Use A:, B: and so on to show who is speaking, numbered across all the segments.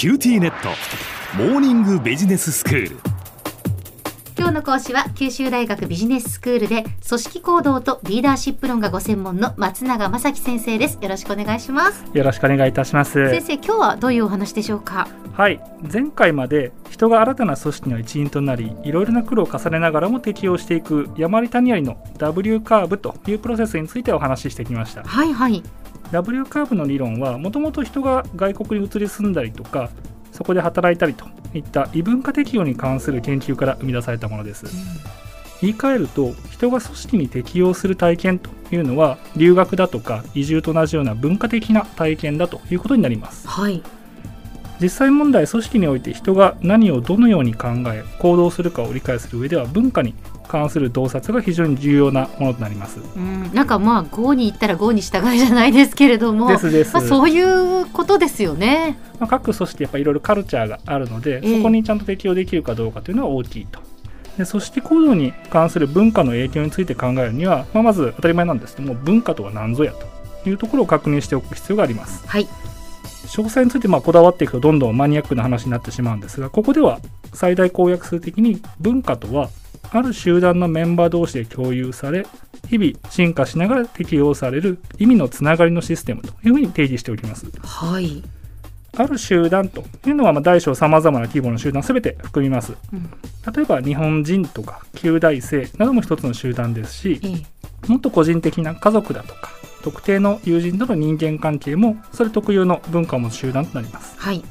A: QTnet。モーニングビジネススクール。
B: 今日の講師は九州大学ビジネススクールで組織行動とリーダーシップ論がご専門の松永正樹先生です。よろしくお願いします。
C: よろしくお願いいたします。
B: 先生今日はどういうお話でしょうか？
C: はい。前回まで人が新たな組織の一員となりいろいろな苦労を重ねながらも適応していく山あり谷ありの W カーブというプロセスについてお話ししてきました。
B: はいはい
C: W カーブの理論はもともと人が外国に移り住んだりとかそこで働いたりといった異文化適用に関する研究から生み出されたものです、言い換えると人が組織に適応する体験というのは留学だとか移住と同じような文化的な体験だということになります。
B: はい
C: 実際問題組織において人が何をどのように考え行動するかを理解する上では文化に関する洞察が非常に重要なものとなります。
B: うん。なんかまあ GO に行ったら GO に従いじゃないですけれども。
C: ですです、
B: まあ、そういうことですよね。
C: まあ、各組織やっぱいろいろカルチャーがあるので、
B: ええ。
C: そこにちゃんと適用できるかどうかというのは大きいと。で組織行動に関する文化の影響について考えるには、まあ、まず当たり前なんですけども文化とは何ぞやというところを確認しておく必要があります。
B: はい
C: 詳細についてまあこだわっていくとどんどんマニアックな話になってしまうんですがここでは最大公約数的に文化とはある集団のメンバー同士で共有され日々進化しながら適用される意味のつながりのシステムというふうに定義しておきます。
B: はい、
C: ある集団というのはまあ大小さまざまな規模の集団すべて含みます。
B: うん。
C: 例えば日本人とか旧大生なども一つの集団ですし
B: ええ。
C: もっと個人的な家族だとか特定の友人との人間関係もそれ特有の文化を持つ集団となります。
B: はい。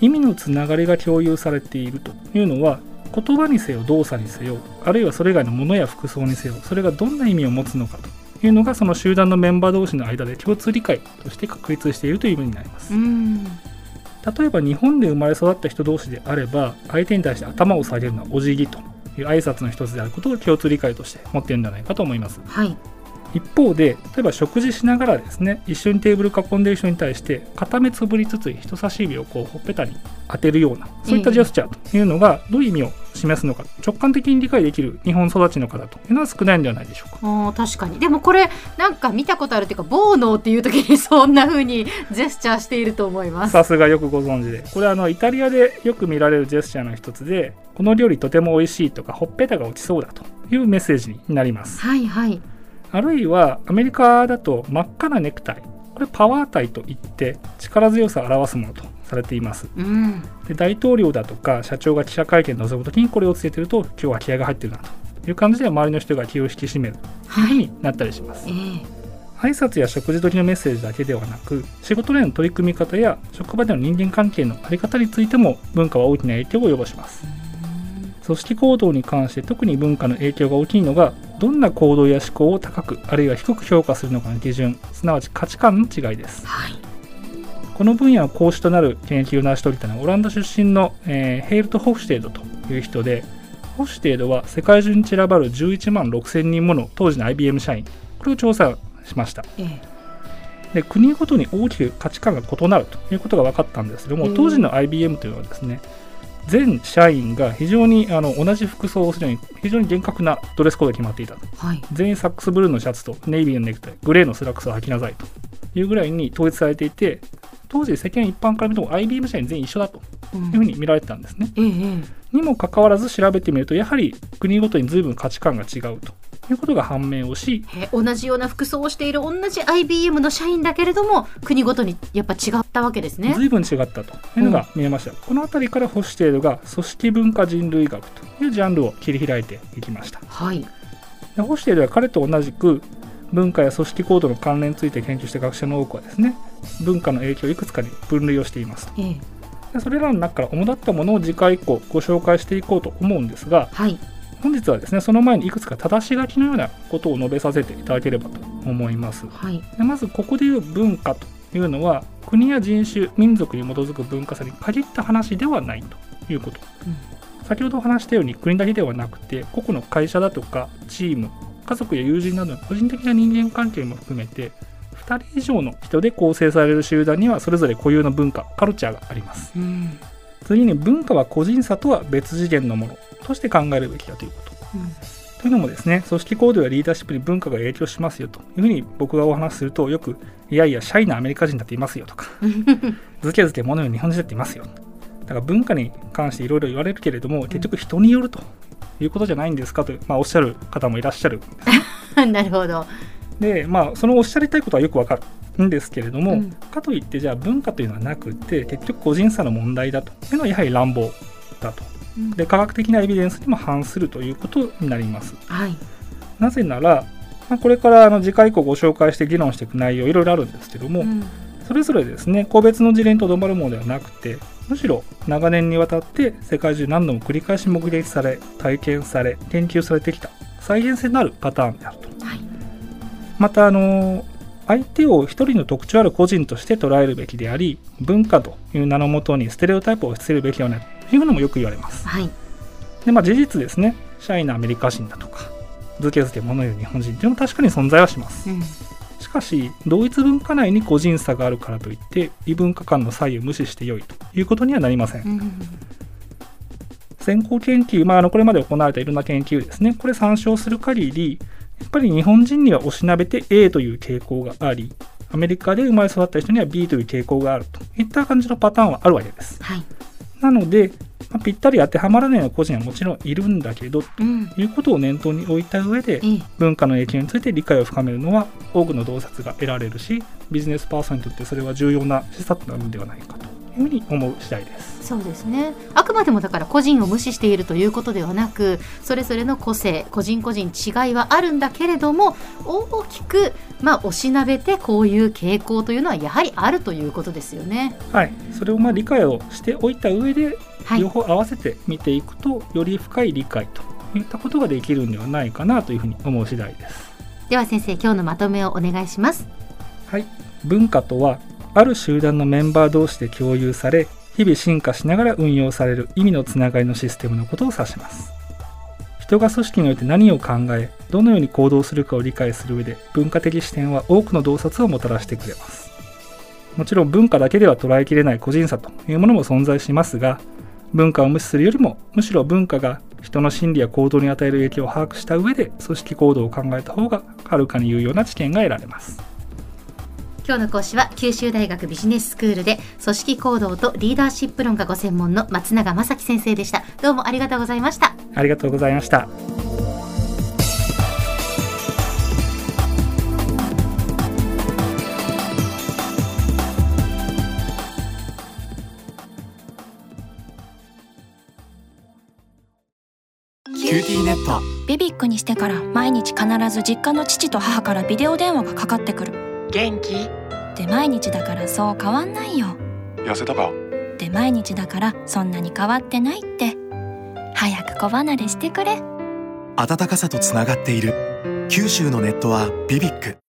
C: 意味のつながりが共有されているというのは言葉にせよ動作にせよあるいはそれ以外のものや服装にせよそれがどんな意味を持つのかというのがその集団のメンバー同士の間で共通理解として確立しているという意味になります。
B: うん。
C: 例えば日本で生まれ育った人同士であれば相手に対して頭を下げるのはお辞儀という挨拶の一つであることを共通理解として持っているんじゃないかと思います。
B: はい
C: 一方で例えば食事しながらですね一緒にテーブル囲んでいる人に対して片目つぶりつつ人差し指をこうほっぺたに当てるようなそういったジェスチャーというのがどういう意味を示すのか直感的に理解できる日本育ちの方というのは少ないんではないでしょうか。
B: あー確かに。でもこれなんか見たことあるっていうかボーノーっていう時にそんな風に ジェスチャーしていると思います。
C: さすがよくご存知で。これあのイタリアでよく見られるジェスチャーの一つでこの料理とても美味しいとかほっぺたが落ちそうだというメッセージになります。
B: はいはい
C: あるいはアメリカだと真っ赤なネクタイこれパワータイといって力強さを表すものとされています。
B: うん。
C: で大統領だとか社長が記者会見に臨む時にこれをつけてると今日は気合が入ってるなと。いう感じで周りの人が気を引き締めるとい。うふうになったりします。
B: ええ。
C: 挨拶や食事時のメッセージだけではなく仕事での取り組み方や職場での人間関係の在り方についても文化は大きな影響を及ぼします組織行動に関して特に文化の影響が大きいのがどんな行動や思考を高くあるいは低く評価するのかの基準すなわち価値観の違いです。
B: はい。
C: この分野の講師となる研究を成し遂げたのはオランダ出身の、えーヘイルト・ホフシュテードという人でホフシュテードは世界中に散らばる11万6000人もの当時の IBM 社員。これを調査しました。
B: ええ。
C: で国ごとに大きく価値観が異なるということが分かったんですけども、
B: うん。
C: 当時の IBM というのはですね全社員が非常にあの同じ服装をするように非常に厳格なドレスコードが決まっていたと。
B: はい。
C: 全員サックスブルーのシャツとネイビーのネクタイグレーのスラックスを履きなさいというぐらいに統一されていて当時世間一般から見ても IBM 社員全員一緒だと
B: うん。
C: いうふうに見られてたんですね、
B: えええ。
C: にもかかわらず調べてみるとやはり国ごとに随分価値観が違うということが判明をし
B: ええ同じような服装をしている同じ IBM の社員だけれども国ごとにやっぱ違ったわけですね。
C: 随分違ったと。いうのが見えました、この辺りからホフステードが組織文化人類学というジャンルを切り開いていきました。
B: はい。
C: テードは彼と同じく文化や組織行動の関連について研究した学者の多くはですね文化の影響をいくつかに分類をしています
B: ええ。
C: でそれらの中から主だったものを次回以降ご紹介していこうと思うんですが
B: はい
C: 本日はですねその前にいくつか正し書きのようなことを述べさせていただければと思います。
B: はい。
C: でまずここでいう文化というのは国や人種民族に基づく文化差に限った話ではないということ、先ほどお話したように国だけではなくて個々の会社だとかチーム家族や友人などの個人的な人間関係も含めて2人以上の人で構成される集団にはそれぞれ固有の文化カルチャーがあります。
B: うん
C: 次に文化は個人差とは別次元のものとして考えるべきだということ。というのもですね組織行動やリーダーシップに文化が影響しますよというふうに僕がお話しするとよくいやいやシャイなアメリカ人だっていますよとかずけずけ物言う日本人だっていますよだから文化に関していろいろ言われるけれども結局人によるということじゃないんですかと、まあ、おっしゃる方もいらっしゃる。んです
B: なるほど。
C: でまあそのおっしゃりたいことはよくわかるんですけれども、
B: うん。
C: かといってじゃあ文化というのはなくって結局個人差の問題だと。いうのはやはり乱暴だと。で科学的なエビデンスにも反するということになります。
B: はい。
C: なぜなら、まあ、これからあの次回以降ご紹介して議論していく内容いろいろあるんですけども、
B: うん。
C: それぞれですね個別の事例にとどまるものではなくてむしろ長年にわたって世界中何度も繰り返し目撃され体験され研究されてきた再現性のあるパターンであると。
B: はい。
C: またあの相手を一人の特徴ある個人として捉えるべきであり文化という名のもとにステレオタイプを押し付けるべきではないというのもよく言われます
B: はい。
C: でまあ事実ですねシャイなアメリカ人だとかずけずけ物言う日本人というのも確かに存在はします
B: うん。
C: しかし同一文化内に個人差があるからといって異文化間の差異を無視してよいということにはなりません、
B: うん。
C: 先行研究、まあ、あのこれまで行われたいろんな研究ですねこれ参照する限りやっぱり日本人にはおしなべて A という傾向がありアメリカで生まれ育った人には B という傾向があるといった感じのパターンはあるわけです
B: はい。
C: なので、まあぴったり当てはまらないような個人はもちろんいるんだけどと
B: うん。
C: いうことを念頭に置いた上で
B: ええ。
C: 文化の影響について理解を深めるのは多くの洞察が得られるしビジネスパーソンにとってそれは重要な施策なのではないかというふうに思う次第です。
B: そうですねあくまでもだから個人を無視しているということではなくそれぞれの個性個人個人違いはあるんだけれども大きく、まあ、おしなべてこういう傾向というのはやはりあるということですよね。
C: はい、それをまあ理解をしておいた上で
B: はい
C: 両、方合わせて見ていくとより深い理解といったことができるんではないかなというふうに思う次第です。
B: では先生今日のまとめをお願いします。
C: はい、文化とはある集団のメンバー同士で共有され日々進化しながら運用される意味のつながりのシステムのことを指します。人が組織において何を考えどのように行動するかを理解する上で文化的視点は多くの洞察をもたらしてくれます。もちろん文化だけでは捉えきれない個人差というものも存在しますが文化を無視するよりもむしろ文化が人の心理や行動に与える影響を把握した上で組織行動を考えた方がはるかに有用な知見が得られます。
B: 今日の講師は九州大学ビジネススクールで組織行動とリーダーシップ論がご専門の松永正樹先生でした。どうもありがとうございました。
C: ありがとうございました
D: QTnet BBIQにしてから毎日必ず実家の父と母からビデオ電話がかかってくる
E: 元気？
D: で毎日だからそう変わんないよ。
E: 痩せたか？
D: で毎日だからそんなに変わってないって。早く子離れしてくれ。
F: 温かさとつながっている。九州のネットはビビック